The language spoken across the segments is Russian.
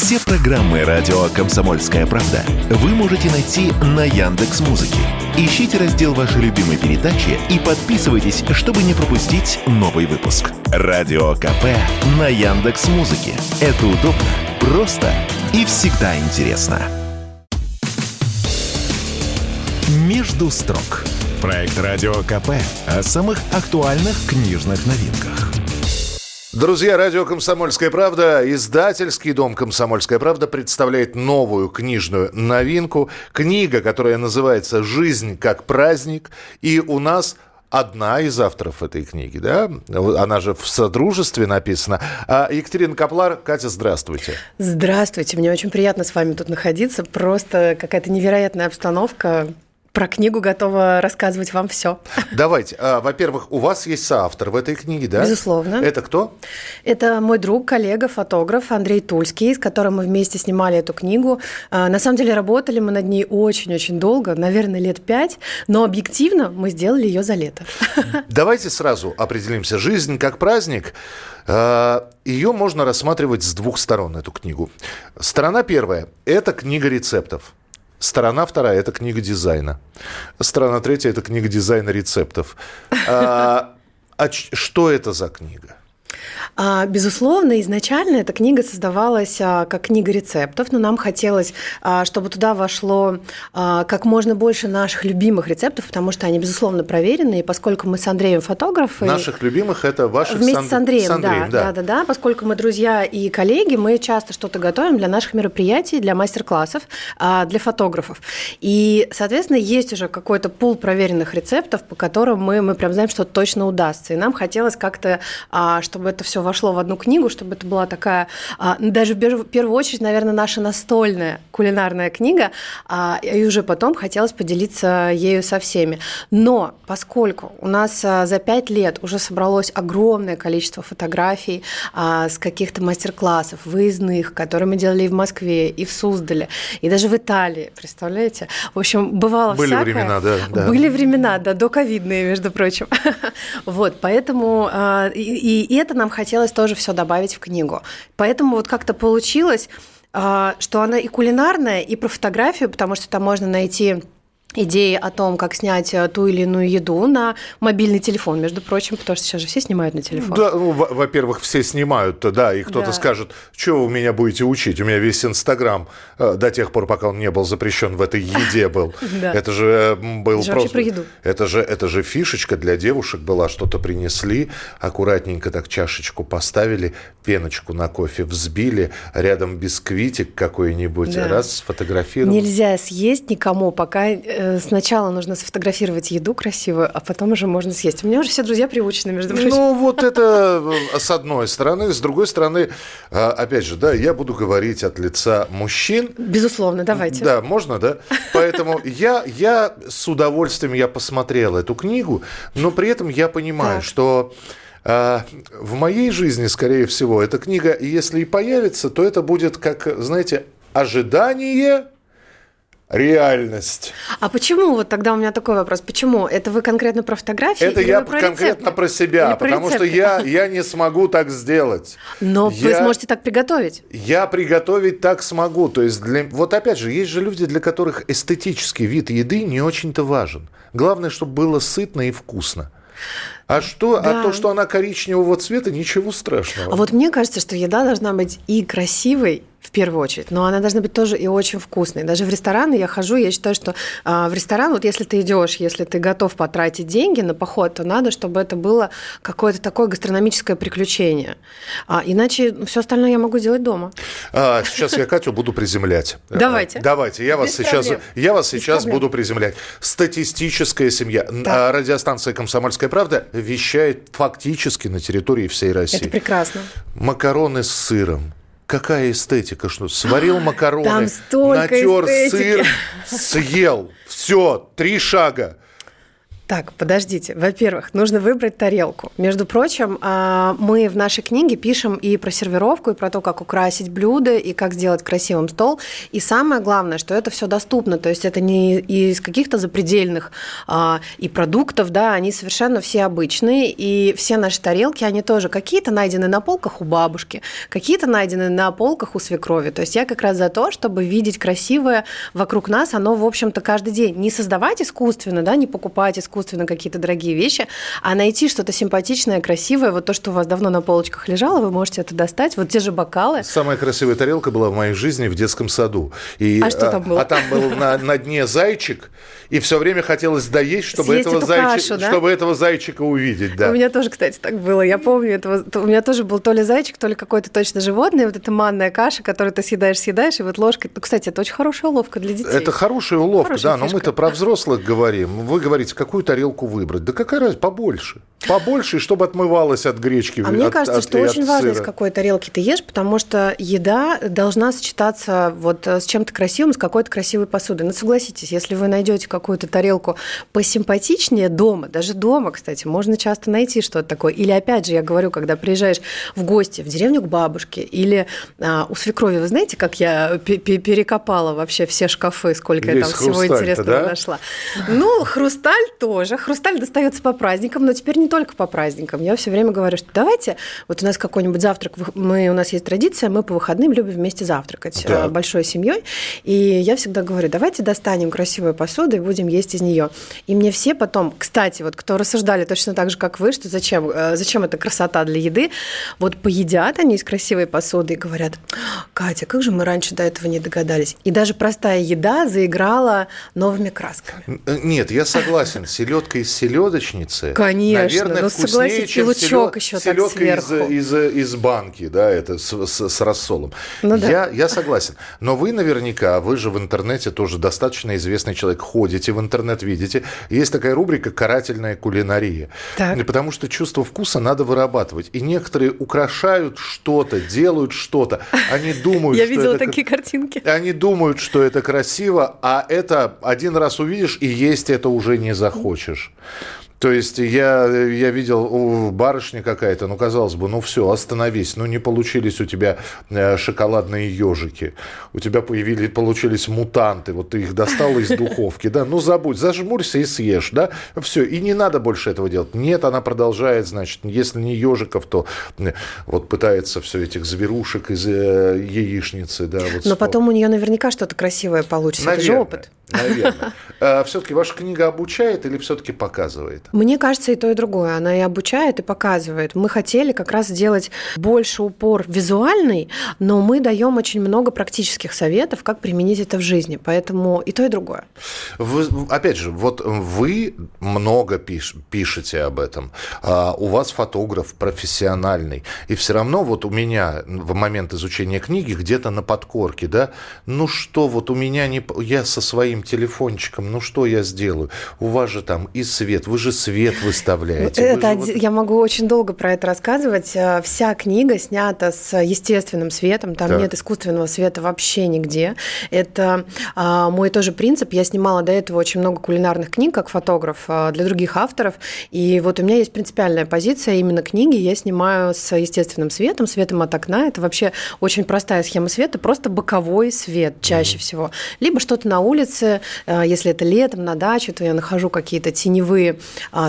Все программы радио Комсомольская правда вы можете найти на Яндекс Музыке. Ищите раздел вашей любимой передачи и подписывайтесь, чтобы не пропустить новый выпуск. Радио КП на Яндекс Музыке. Это удобно, просто и всегда интересно. Между строк. Проект Радио КП о самых актуальных книжных новинках. Друзья, радио «Комсомольская правда», издательский дом «Комсомольская правда» представляет новую книжную новинку. Книга, которая называется «Жизнь как праздник». И у нас одна из авторов этой книги, да? Она же в содружестве написана. А Екатерина Каплар, Катя, здравствуйте. Здравствуйте, мне очень приятно с вами тут находиться. Просто какая-то невероятная обстановка про книгу готова рассказывать вам все. Давайте. А, во-первых, у вас есть соавтор в этой книге, да? Безусловно. Это кто? Это мой друг, коллега, фотограф Андрей Тульский, с которым мы вместе снимали эту книгу. А, на самом деле работали мы над ней очень-очень долго, наверное, лет пять, но объективно мы сделали ее за лето. Давайте сразу определимся. Жизнь как праздник. А, ее можно рассматривать с двух сторон, эту книгу. Сторона первая – это книга рецептов. Сторона вторая – это книга дизайна. Сторона третья – это книга дизайна рецептов. А, а что это за книга? А, безусловно, изначально эта книга создавалась а, как книга рецептов, но нам хотелось, а, чтобы туда вошло как можно больше наших любимых рецептов, потому что они, безусловно, проверены, и поскольку мы с Андреем фотографы... Наших любимых – это ваших Вместе с, Андреем, с Андреем, да, да. Да, да, да. Поскольку мы друзья и коллеги, мы часто что-то готовим для наших мероприятий, для мастер-классов, для фотографов. И, соответственно, есть уже какой-то пул проверенных рецептов, по которым мы, мы прям знаем, что точно удастся. И нам хотелось как-то, чтобы это все вошло в одну книгу, чтобы это была такая, а, даже в первую очередь, наверное, наша настольная кулинарная книга, а, и уже потом хотелось поделиться ею со всеми. Но поскольку у нас а, за пять лет уже собралось огромное количество фотографий с каких-то мастер-классов, выездных, которые мы делали и в Москве, и в Суздале, и даже в Италии, представляете? В общем, бывало Были всякое. времена, да, да. Были времена, да, доковидные, между прочим. Вот, поэтому и, и это нам хотелось хотелось тоже все добавить в книгу. Поэтому вот как-то получилось, а, что она и кулинарная, и про фотографию, потому что там можно найти идеи о том, как снять э, ту или иную еду на мобильный телефон, между прочим, потому что сейчас же все снимают на телефон. Да, ну, во-первых, все снимают, да, и кто-то да. скажет, что вы меня будете учить, у меня весь Инстаграм э, до тех пор, пока он не был запрещен в этой еде был. Это же был просто... Это же, это же фишечка для девушек была, что-то принесли, аккуратненько так чашечку поставили, пеночку на кофе взбили, рядом бисквитик какой-нибудь, раз сфотографировали. Нельзя съесть никому, пока э, Э, сначала нужно сфотографировать еду красивую, а потом уже можно съесть. У меня уже все друзья приучены, между прочим. Ну, вот это э, с одной стороны. С другой стороны, э, опять же, да, я буду говорить от лица мужчин. Безусловно, давайте. Да, можно, да? Поэтому я, я с удовольствием я посмотрел эту книгу, но при этом я понимаю, так. что в моей жизни, скорее всего, эта книга, если и появится, то это будет как, знаете, ожидание реальность. А почему, вот тогда у меня такой вопрос, почему? Это вы конкретно про фотографии? Это я про конкретно рецепты? про себя, или потому про что я, я не смогу так сделать. Но я, вы сможете так приготовить. Я приготовить так смогу. То есть, для, вот опять же, есть же люди, для которых эстетический вид еды не очень-то важен. Главное, чтобы было сытно и вкусно. А что, да. а то, что она коричневого цвета, ничего страшного. А вот мне кажется, что еда должна быть и красивой, в первую очередь, но она должна быть тоже и очень вкусной. Даже в рестораны я хожу, я считаю, что а, в ресторан, вот если ты идешь, если ты готов потратить деньги на поход, то надо, чтобы это было какое-то такое гастрономическое приключение. А, иначе все остальное я могу делать дома. А, сейчас я Катю буду приземлять. Давайте. Давайте, я вас сейчас, я вас сейчас буду приземлять. Статистическая семья. Да. Радиостанция «Комсомольская правда» вещает фактически на территории всей России. Это прекрасно. Макароны с сыром какая эстетика, что сварил макароны, натер эстетики. сыр, съел, все, три шага. Так, подождите. Во-первых, нужно выбрать тарелку. Между прочим, а, мы в нашей книге пишем и про сервировку, и про то, как украсить блюда, и как сделать красивым стол. И самое главное, что это все доступно. То есть это не из каких-то запредельных а, и продуктов, да, они совершенно все обычные. И все наши тарелки, они тоже какие-то найдены на полках у бабушки, какие-то найдены на полках у свекрови. То есть я как раз за то, чтобы видеть красивое вокруг нас, оно, в общем-то, каждый день. Не создавать искусственно, да, не покупать искусственно искусственно какие-то дорогие вещи, а найти что-то симпатичное, красивое, вот то, что у вас давно на полочках лежало, вы можете это достать, вот те же бокалы. Самая красивая тарелка была в моей жизни в детском саду. И, а что там было? А, а там был на, на дне зайчик, и все время хотелось доесть, чтобы, этого, зайчика, кашу, да? чтобы этого зайчика увидеть. Да. У меня тоже, кстати, так было. Я помню, этого, у меня тоже был то ли зайчик, то ли какое-то точно животное, вот эта манная каша, которую ты съедаешь, съедаешь, и вот ложкой. Ну, кстати, это очень хорошая уловка для детей. Это хорошая уловка, хорошая да, фишка. но мы-то про взрослых говорим. Вы говорите, какую тарелку выбрать. Да какая разница, побольше. Побольше, чтобы отмывалось от гречки. А от, мне кажется, от, что от очень сыра. важно, из какой тарелки ты ешь, потому что еда должна сочетаться вот с чем-то красивым, с какой-то красивой посудой. Ну, согласитесь, если вы найдете какую-то тарелку посимпатичнее дома, даже дома, кстати, можно часто найти что-то такое. Или, опять же, я говорю, когда приезжаешь в гости в деревню к бабушке или а, у свекрови, вы знаете, как я перекопала вообще все шкафы, сколько Весь я там всего интересного да? нашла. Ну, хрусталь тоже. Хрусталь достается по праздникам, но теперь не только по праздникам. Я все время говорю, что давайте, вот у нас какой-нибудь завтрак, мы, у нас есть традиция, мы по выходным любим вместе завтракать да. Э, большой семьей. И я всегда говорю, давайте достанем красивую посуду и будем есть из нее. И мне все потом, кстати, вот кто рассуждали точно так же, как вы, что зачем, э, зачем эта красота для еды, вот поедят они из красивой посуды и говорят, Катя, как же мы раньше до этого не догадались. И даже простая еда заиграла новыми красками. Э, нет, я согласен. Селедка из селедочницы. Конечно, наверное, но согласитесь, чем лучок еще так сверху. Из, из, из банки, да, это с, с, с рассолом. Ну, да. я, я согласен. Но вы наверняка, вы же в интернете тоже достаточно известный человек, ходите в интернет, видите. Есть такая рубрика «Карательная кулинария». Так. Потому что чувство вкуса надо вырабатывать. И некоторые украшают что-то, делают что-то. Они думают, Я видела такие картинки. Они думают, что это красиво, а это один раз увидишь, и есть это уже не захочешь. То есть я, я видел у барышни какая-то, ну, казалось бы, ну все, остановись, ну не получились у тебя э, шоколадные ежики, у тебя появились, получились мутанты, вот ты их достал из духовки, да, ну забудь, зажмурься и съешь, да, все, и не надо больше этого делать. Нет, она продолжает, значит, если не ежиков, то э, вот пытается все этих зверушек из э, яичницы, да. Вот Но потом у нее наверняка что-то красивое получится, Наверное. это же опыт. Наверное. А, все-таки ваша книга обучает или все-таки показывает? Мне кажется, и то, и другое. Она и обучает, и показывает. Мы хотели как раз сделать больше упор визуальный, но мы даем очень много практических советов, как применить это в жизни. Поэтому и то, и другое. Вы, опять же, вот вы много пиш, пишете об этом. А, у вас фотограф профессиональный. И все равно вот у меня в момент изучения книги где-то на подкорке, да, ну что, вот у меня не... Я со своим телефончиком, ну что я сделаю? У вас же там и свет, вы же свет выставляете. Это, вы же, вот... Я могу очень долго про это рассказывать. Э, вся книга снята с естественным светом, там так. нет искусственного света вообще нигде. Это а, мой тоже принцип. Я снимала до этого очень много кулинарных книг как фотограф а, для других авторов, и вот у меня есть принципиальная позиция именно книги. Я снимаю с естественным светом, светом от окна. Это вообще очень простая схема света, просто боковой свет чаще mm-hmm. всего. Либо что-то на улице, э, если это летом на даче, то я нахожу какие-то теневые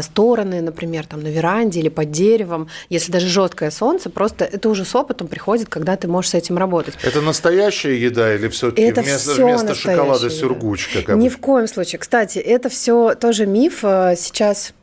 стороны, например, там на веранде или под деревом. Если даже жесткое солнце, просто это уже с опытом приходит, когда ты можешь с этим работать. Это настоящая еда или все-таки вместо, вместо шоколада сюргуч? Ни в коем случае. Кстати, это все тоже миф. Э, сейчас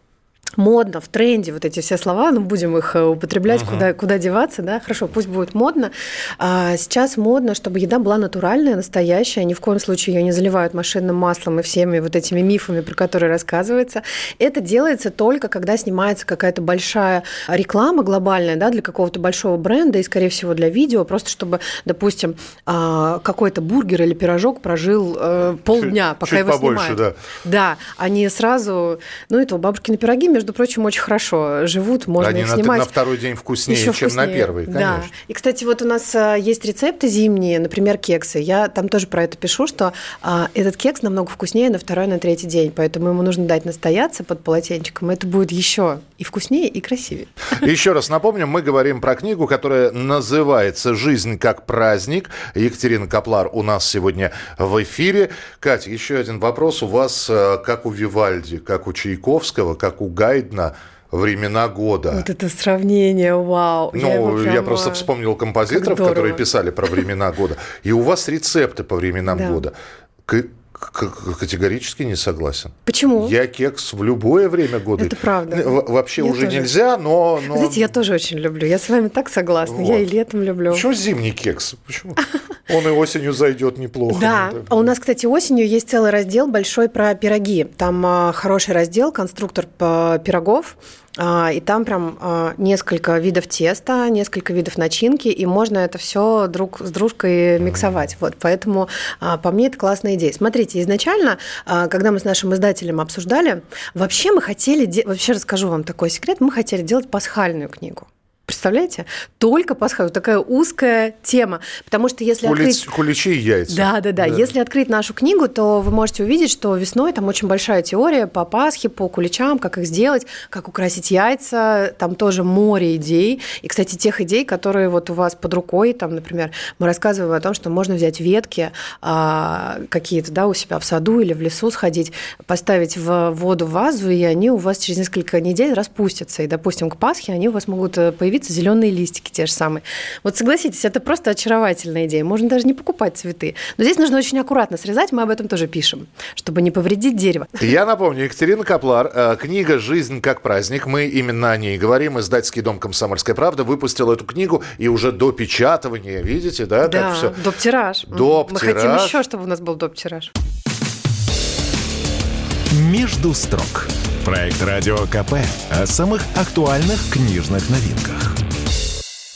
модно, в тренде вот эти все слова, ну, будем их э, употреблять, uh-huh. куда, куда деваться, да, хорошо, пусть будет модно. А сейчас модно, чтобы еда была натуральная, настоящая, ни в коем случае ее не заливают машинным маслом и всеми вот этими мифами, про которые рассказывается. Это делается только, когда снимается какая-то большая реклама глобальная, да, для какого-то большого бренда и, скорее всего, для видео, просто чтобы, допустим, а, какой-то бургер или пирожок прожил э, полдня, пока чуть его побольше, снимают. Да. да, они сразу, ну, это бабушкины пироги, между прочим, очень хорошо живут, можно Они их снимать. на второй день вкуснее, Еще чем вкуснее. на первый, конечно. Да. И, кстати, вот у нас а, есть рецепты зимние, например, кексы. Я там тоже про это пишу, что а, этот кекс намного вкуснее на второй, на третий день, поэтому ему нужно дать настояться под полотенчиком. Это будет еще и вкуснее, и красивее. Еще раз напомню, мы говорим про книгу, которая называется «Жизнь как праздник». Екатерина Каплар у нас сегодня в эфире. Катя, еще один вопрос. У вас, э, как у Вивальди, как у Чайковского, как у Гайдна, времена года. Вот это сравнение, вау. Ну, я, я просто вспомнил композиторов, которые писали про времена года. И у вас рецепты по временам да. года. Категорически не согласен. Почему? Я кекс в любое время года. Это правда. Вообще я уже тоже. нельзя, но, но... Знаете, я тоже очень люблю. Я с вами так согласна. Вот. Я и летом люблю. Почему зимний кекс? Почему? Он и осенью зайдет неплохо. Да. А у нас, кстати, осенью есть целый раздел большой про пироги. Там а, хороший раздел, конструктор пирогов. А, и там прям а, несколько видов теста, несколько видов начинки, и можно это все друг с дружкой миксовать. Вот, поэтому а, по мне это классная идея. Смотрите, изначально, когда мы с нашим издателем обсуждали, вообще мы хотели, вообще расскажу вам такой секрет, мы хотели делать пасхальную книгу. Представляете? Только пасха. такая узкая тема. Потому что если Кулич, открыть... Куличи и яйца. Да, да, да, да. Если открыть нашу книгу, то вы можете увидеть, что весной там очень большая теория по Пасхе, по куличам, как их сделать, как украсить яйца. Там тоже море идей. И, кстати, тех идей, которые вот у вас под рукой, там, например, мы рассказываем о том, что можно взять ветки а, какие-то, да, у себя в саду или в лесу сходить, поставить в воду вазу, и они у вас через несколько недель распустятся. И, допустим, к Пасхе они у вас могут э, появиться появиться зеленые листики те же самые. Вот согласитесь, это просто очаровательная идея. Можно даже не покупать цветы. Но здесь нужно очень аккуратно срезать, мы об этом тоже пишем, чтобы не повредить дерево. Я напомню, Екатерина Каплар, э, книга «Жизнь как праздник», мы именно о ней говорим, издательский дом «Комсомольская правда» выпустил эту книгу, и уже до печатывания, видите, да? Да, все. доп-тираж. Доп-тираж. Мы хотим еще, чтобы у нас был доп-тираж. «Между строк» Проект «Радио КП» о самых актуальных книжных новинках.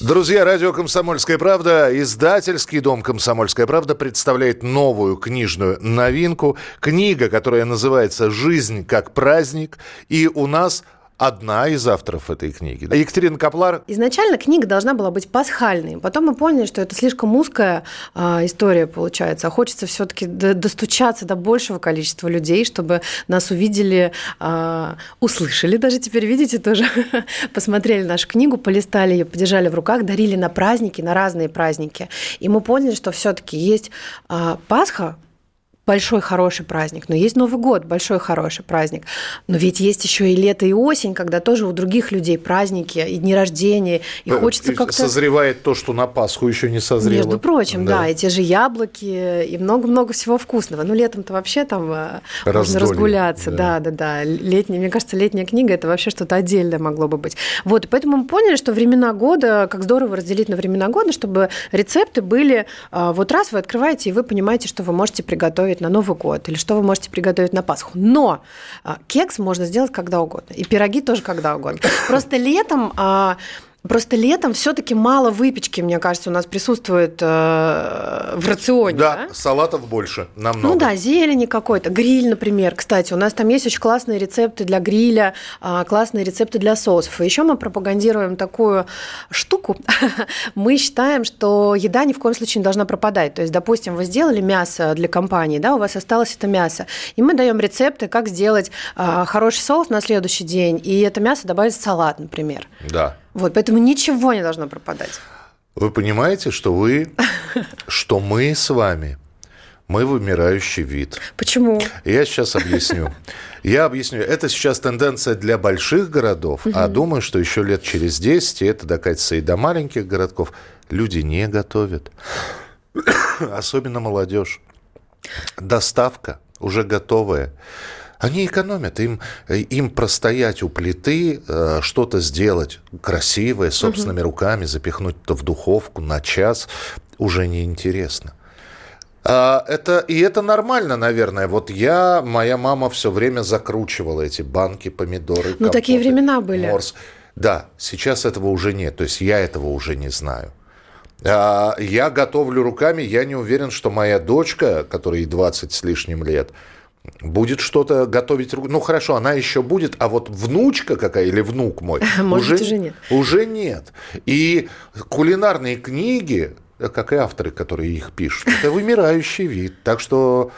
Друзья, радио «Комсомольская правда», издательский дом «Комсомольская правда» представляет новую книжную новинку. Книга, которая называется «Жизнь как праздник». И у нас одна из авторов этой книги. Екатерина Каплар. Изначально книга должна была быть пасхальной. Потом мы поняли, что это слишком узкая э, история получается. А хочется все-таки достучаться до большего количества людей, чтобы нас увидели, э, услышали даже теперь, видите, тоже посмотрели нашу книгу, полистали ее, подержали в руках, дарили на праздники, на разные праздники. И мы поняли, что все-таки есть э, Пасха, большой хороший праздник, но есть Новый год, большой хороший праздник. Но ведь есть еще и лето и осень, когда тоже у других людей праздники и дни рождения, и э, хочется как-то... Созревает то, что на Пасху еще не созрело. Между прочим, да, да и те же яблоки, и много-много всего вкусного. Ну, летом-то вообще там э, Раздолье, можно разгуляться. Да. да, да, да. Летняя, мне кажется, летняя книга – это вообще что-то отдельное могло бы быть. Вот, и поэтому мы поняли, что времена года, как здорово разделить на времена года, чтобы рецепты были... Э, вот раз вы открываете, и вы понимаете, что вы можете приготовить приготовить на Новый год, или что вы можете приготовить на Пасху. Но а, кекс можно сделать когда угодно, и пироги тоже когда угодно. Просто летом а, Просто летом все-таки мало выпечки, мне кажется, у нас присутствует э, в рационе. Да, да, салатов больше, намного. Ну да, зелени какой-то, гриль, например. Кстати, у нас там есть очень классные рецепты для гриля, э, классные рецепты для соусов. И еще мы пропагандируем такую штуку. мы считаем, что еда ни в коем случае не должна пропадать. То есть, допустим, вы сделали мясо для компании, да, у вас осталось это мясо, и мы даем рецепты, как сделать э, хороший соус на следующий день, и это мясо добавить в салат, например. Да. Вот, поэтому ничего не должно пропадать. Вы понимаете, что вы, что мы с вами, мы вымирающий вид. Почему? Я сейчас объясню. Я объясню. Это сейчас тенденция для больших городов, угу. а думаю, что еще лет через 10 это докатится и до маленьких городков. Люди не готовят. Особенно молодежь. Доставка уже готовая. Они экономят, им, им простоять у плиты, э, что-то сделать красивое, собственными угу. руками, запихнуть это в духовку на час уже неинтересно. А, это, и это нормально, наверное. Вот я, моя мама все время закручивала эти банки, помидоры. Ну, такие времена были. Морс. Да, сейчас этого уже нет. То есть я этого уже не знаю. А, я готовлю руками. Я не уверен, что моя дочка, которой 20 с лишним лет, будет что-то готовить. Ну хорошо, она еще будет, а вот внучка какая или внук мой Может, уже, уже нет. Уже нет. И кулинарные книги, как и авторы, которые их пишут, это вымирающий вид. Так что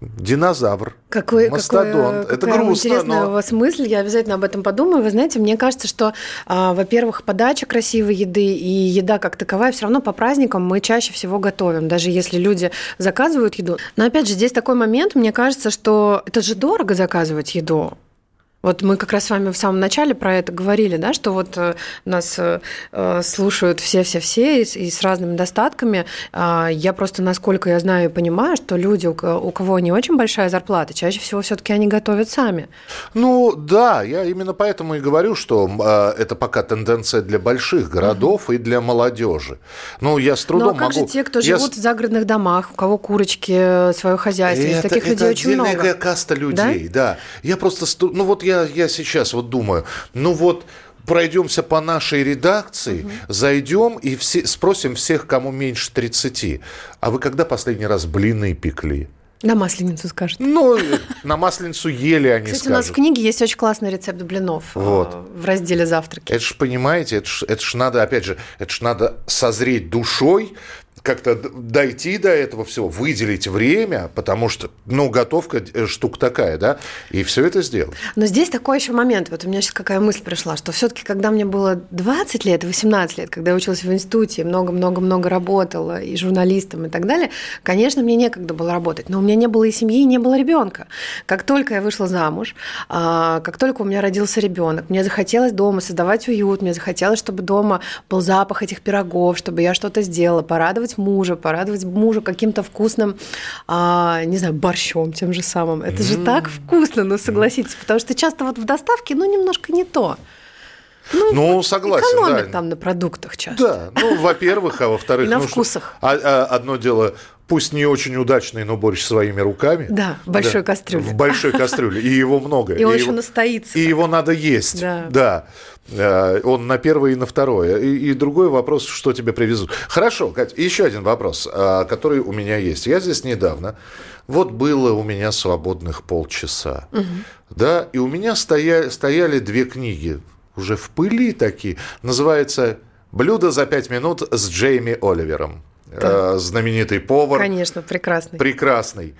Динозавр. Какой, мастодонт. Какой, это какая грустно. Интересная но... у вас мысль, я обязательно об этом подумаю. Вы знаете, мне кажется, что, а, во-первых, подача красивой еды и еда как таковая все равно по праздникам мы чаще всего готовим, даже если люди заказывают еду. Но опять же, здесь такой момент, мне кажется, что это же дорого заказывать еду. Вот мы как раз с вами в самом начале про это говорили, да, что вот э, нас э, э, слушают все-все-все и, с разными достатками. А, я просто, насколько я знаю и понимаю, что люди, у кого не очень большая зарплата, чаще всего все-таки они готовят сами. Ну да, я именно поэтому и говорю, что это пока тенденция для больших городов угу. и для молодежи. Ну я с трудом ну, а как могу... же те, кто я... живут в загородных домах, у кого курочки, свое хозяйство, это, таких это людей очень много. Это каста людей, да? да. Я просто, ну вот я, я сейчас вот думаю, ну вот пройдемся по нашей редакции, угу. зайдем и все, спросим всех, кому меньше 30. А вы когда последний раз блины пекли? На масленицу скажут. Ну, на масленицу ели они Кстати, скажут. у нас в книге есть очень классный рецепт блинов э, вот. в разделе «Завтраки». Это ж, понимаете, это ж, это ж надо, опять же, это ж надо созреть душой, как-то дойти до этого всего, выделить время, потому что, ну, готовка э, штука такая, да, и все это сделать. Но здесь такой еще момент, вот у меня сейчас какая мысль пришла, что все-таки, когда мне было 20 лет, 18 лет, когда я училась в институте, много-много-много работала и журналистом и так далее, конечно, мне некогда было работать, но у меня не было и семьи, и не было ребенка. Как только я вышла замуж, а, как только у меня родился ребенок, мне захотелось дома создавать уют, мне захотелось, чтобы дома был запах этих пирогов, чтобы я что-то сделала, порадовать порадовать мужа, порадовать мужа каким-то вкусным, а, не знаю, борщом тем же самым. Это же так вкусно, ну согласитесь, потому что часто вот в доставке, ну, немножко не то. Ну, ну согласен. Экономят да. там на продуктах часто. Да, ну, во-первых, а во-вторых... И на ну, вкусах. Что, а, а, одно дело пусть не очень удачный, но борщ своими руками. Да, в большой да, кастрюле. В большой кастрюле. И его много. И, и он еще настоится. И его надо есть. Да. да. Э, он на первое и на второе. И, и другой вопрос, что тебе привезут. Хорошо, Кать, еще один вопрос, э, который у меня есть. Я здесь недавно. Вот было у меня свободных полчаса. Угу. Да, и у меня стояли две книги, уже в пыли такие. Называется «Блюдо за пять минут с Джейми Оливером» да. э, знаменитый повар. Конечно, прекрасный. Прекрасный.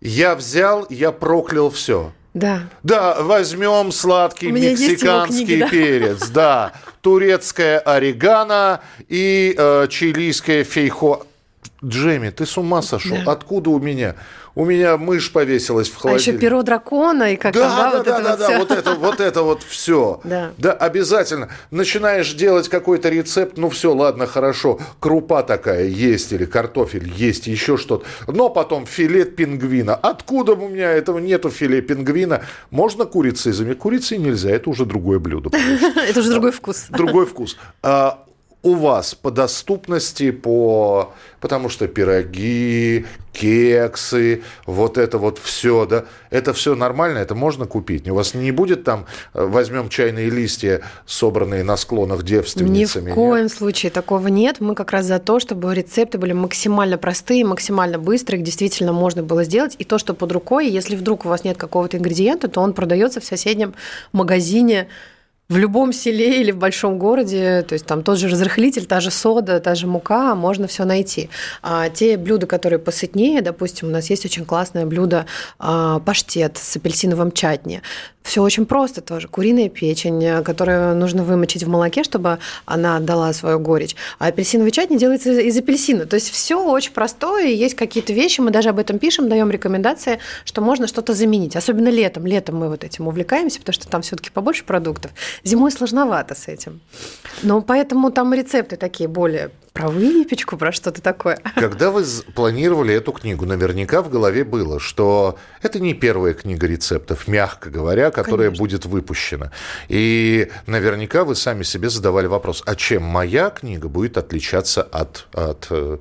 Я взял, я проклял все. Да. Да, возьмем сладкий мексиканский книги, да? перец, да, турецкое орегано и э, чилийское фейхо. Джемми, ты с ума сошел? Да. Откуда у меня? У меня мышь повесилась в холодильник. А еще перо дракона и как да, да, да, вот да, это да, вот да, все. вот это, вот это вот все. Да. да, обязательно. Начинаешь делать какой-то рецепт, ну все, ладно, хорошо, крупа такая есть или картофель есть, еще что-то. Но потом филет пингвина. Откуда у меня этого нету филе пингвина? Можно курицей заменить? Курицей нельзя, это уже другое блюдо. Это уже другой вкус. Другой вкус. У вас по доступности, по... потому что пироги, кексы, вот это вот все, да, это все нормально, это можно купить. У вас не будет там, э, возьмем чайные листья, собранные на склонах девственницами? Ни в коем нет? случае такого нет. Мы как раз за то, чтобы рецепты были максимально простые, максимально быстрые, их действительно можно было сделать. И то, что под рукой, если вдруг у вас нет какого-то ингредиента, то он продается в соседнем магазине в любом селе или в большом городе, то есть там тот же разрыхлитель, та же сода, та же мука, можно все найти. А те блюда, которые посытнее, допустим, у нас есть очень классное блюдо а, паштет с апельсиновым чатни. Все очень просто тоже. Куриная печень, которую нужно вымочить в молоке, чтобы она дала свою горечь. А апельсиновый чатни делается из апельсина. То есть все очень простое, есть какие-то вещи, мы даже об этом пишем, даем рекомендации, что можно что-то заменить. Особенно летом. Летом мы вот этим увлекаемся, потому что там все-таки побольше продуктов. Зимой сложновато с этим. Но поэтому там рецепты такие более про выпечку, про что-то такое. Когда вы планировали эту книгу, наверняка в голове было, что это не первая книга рецептов, мягко говоря, которая Конечно. будет выпущена. И наверняка вы сами себе задавали вопрос, а чем моя книга будет отличаться от, от э,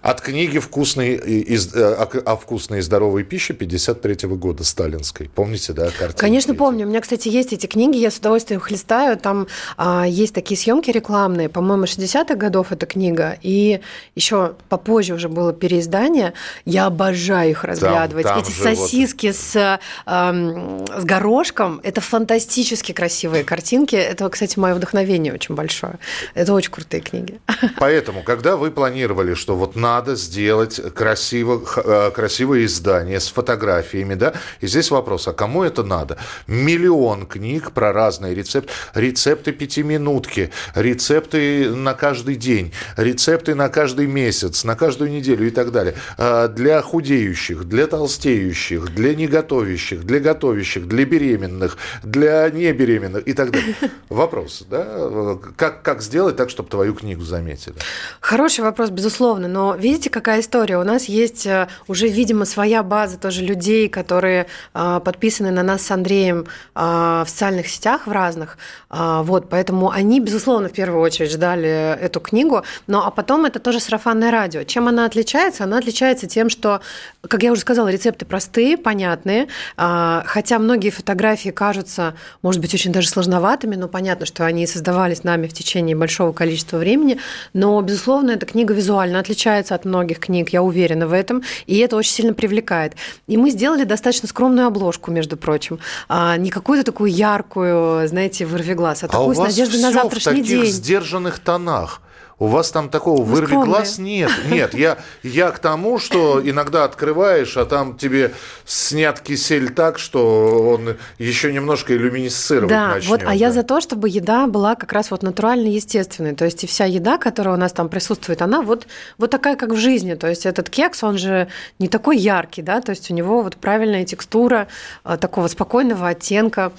от книги «Вкусной и, э, о вкусной и здоровой пище» 53 года сталинской. Помните, да, картинки? Конечно, помню. У меня, кстати, есть эти книги, я с удовольствием их листаю. Там а, есть такие съемки рекламные. По-моему, 60-х годов эта книга книга, и еще попозже уже было переиздание. Я обожаю их разглядывать. Там, там Эти сосиски вот... с, э, с горошком – это фантастически красивые картинки. Это, кстати, мое вдохновение очень большое. Это очень крутые книги. Поэтому, когда вы планировали, что вот надо сделать красиво, э, красивое издание с фотографиями, да, и здесь вопрос, а кому это надо? Миллион книг про разные рецепты. Рецепты пятиминутки, рецепты на каждый день, рецепты на каждый месяц, на каждую неделю и так далее. А, для худеющих, для толстеющих, для неготовящих, для готовящих, для беременных, для небеременных и так далее. Вопрос, да? Как, как сделать так, чтобы твою книгу заметили? Хороший вопрос, безусловно. Но видите, какая история? У нас есть э, уже, видимо, своя база тоже людей, которые э, подписаны на нас с Андреем э, в социальных сетях в разных. Вот, поэтому они, безусловно, в первую очередь ждали эту книгу. Но а потом это тоже сарафанное радио. Чем она отличается? Она отличается тем, что, как я уже сказала, рецепты простые, понятные. Хотя многие фотографии кажутся, может быть, очень даже сложноватыми, но понятно, что они создавались нами в течение большого количества времени. Но, безусловно, эта книга визуально отличается от многих книг, я уверена в этом, и это очень сильно привлекает. И мы сделали достаточно скромную обложку, между прочим. А, не какую-то такую яркую, знаете, вырви глаз, а, а такую с надеждой на завтрашний день. в таких сдержанных тонах. У вас там такого вырви скромные. глаз нет. Нет, я, я к тому, что иногда открываешь, а там тебе снят кисель так, что он еще немножко иллюминесцировать да, начнет. Вот, а да. я за то, чтобы еда была как раз вот натуральной, естественной. То есть и вся еда, которая у нас там присутствует, она вот, вот такая, как в жизни. То есть этот кекс, он же не такой яркий, да, то есть у него вот правильная текстура э, такого спокойного оттенка.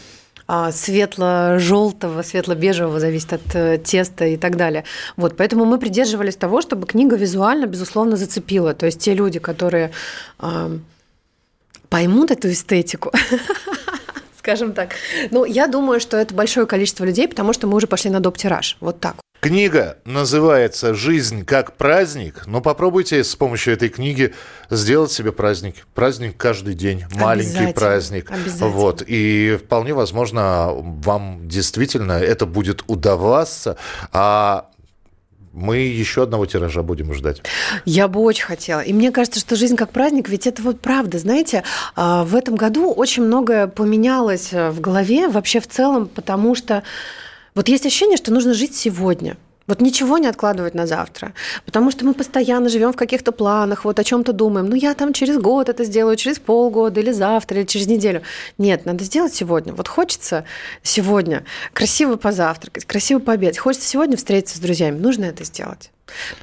А, светло-желтого, светло-бежевого, зависит от э, теста и так далее. Вот, поэтому мы придерживались того, чтобы книга визуально, безусловно, зацепила. То есть те люди, которые э, поймут эту эстетику, скажем так. Ну, я думаю, что это большое количество людей, потому что мы уже пошли на доп-тираж. Вот так. Книга называется «Жизнь как праздник», но попробуйте с помощью этой книги сделать себе праздник. Праздник каждый день, маленький праздник. Вот. И вполне возможно, вам действительно это будет удаваться. А мы еще одного тиража будем ждать. Я бы очень хотела. И мне кажется, что жизнь как праздник, ведь это вот правда. Знаете, а, в этом году очень многое поменялось в голове вообще в целом, потому что вот есть ощущение, что нужно жить сегодня. Вот ничего не откладывать на завтра, потому что мы постоянно живем в каких-то планах, вот о чем-то думаем. Ну, я там через год это сделаю, через полгода, или завтра, или через неделю. Нет, надо сделать сегодня. Вот хочется сегодня красиво позавтракать, красиво пообедать. Хочется сегодня встретиться с друзьями. Нужно это сделать.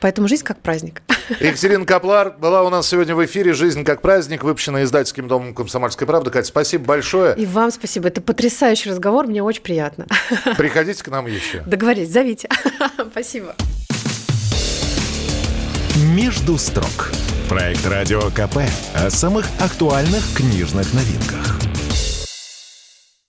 Поэтому жизнь как праздник. Екатерина Каплар была у нас сегодня в эфире «Жизнь как праздник», выпущена издательским домом «Комсомольская правда». Катя, спасибо большое. И вам спасибо. Это потрясающий разговор, мне очень приятно. Приходите к нам еще. Договорились, зовите. Спасибо. «Между строк» – проект «Радио КП» о самых актуальных книжных новинках –